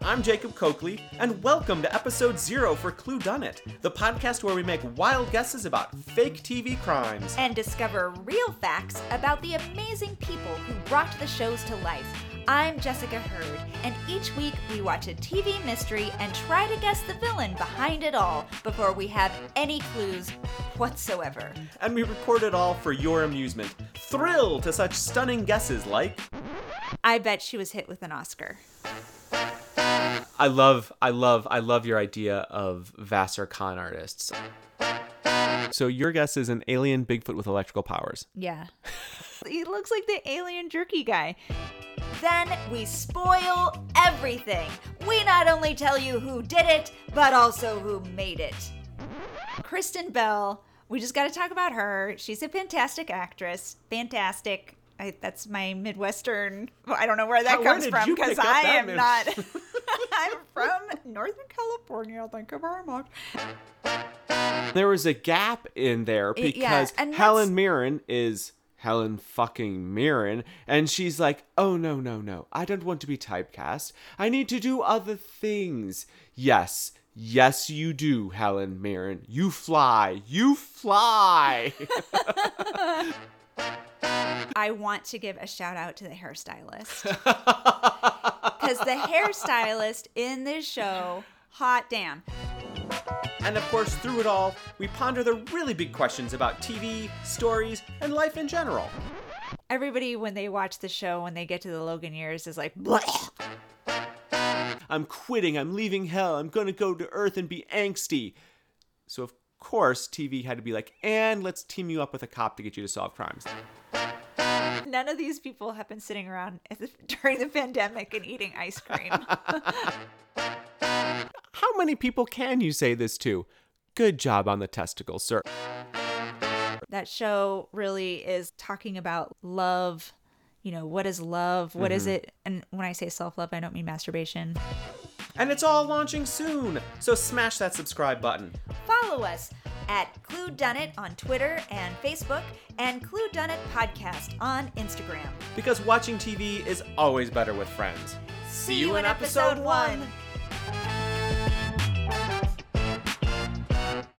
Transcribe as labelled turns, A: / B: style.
A: I'm Jacob Coakley, and welcome to episode zero for Clue Done It, the podcast where we make wild guesses about fake TV crimes.
B: and discover real facts about the amazing people who brought the shows to life. I'm Jessica Hurd, and each week we watch a TV mystery and try to guess the villain behind it all before we have any clues whatsoever.
A: And we record it all for your amusement. Thrill to such stunning guesses like.
B: I bet she was hit with an Oscar.
A: I love, I love, I love your idea of Vassar con artists. So your guess is an alien Bigfoot with electrical powers.
B: Yeah. he looks like the alien jerky guy. Then we spoil everything. We not only tell you who did it, but also who made it. Kristen Bell, we just got to talk about her. She's a fantastic actress. Fantastic. I, that's my Midwestern. I don't know where that
A: How-
B: comes
A: did
B: from because I am
A: Mid-
B: not. I'm from Northern California. Thank you very much.
A: There was a gap in there
B: yeah,
A: because
B: and
A: Helen Mirren is Helen fucking Mirren, and she's like, "Oh no, no, no! I don't want to be typecast. I need to do other things." Yes, yes, you do, Helen Mirren. You fly, you fly.
B: I want to give a shout out to the hairstylist. Because the hairstylist in this show, hot damn.
A: and of course, through it all, we ponder the really big questions about TV, stories, and life in general.
B: Everybody, when they watch the show, when they get to the Logan years, is like, Bleh.
A: I'm quitting. I'm leaving hell. I'm going to go to Earth and be angsty. So, of course, TV had to be like, and let's team you up with a cop to get you to solve crimes.
B: None of these people have been sitting around the- during the pandemic and eating ice cream.
A: How many people can you say this to? Good job on the testicles, sir.
B: that show really is talking about love. You know, what is love? What is mm-hmm. it? And when I say self love, I don't mean masturbation.
A: And it's all launching soon. So, smash that subscribe button.
B: Follow us at Clue Done It on Twitter and Facebook, and Clue Done It Podcast on Instagram.
A: Because watching TV is always better with friends.
B: See you in episode one.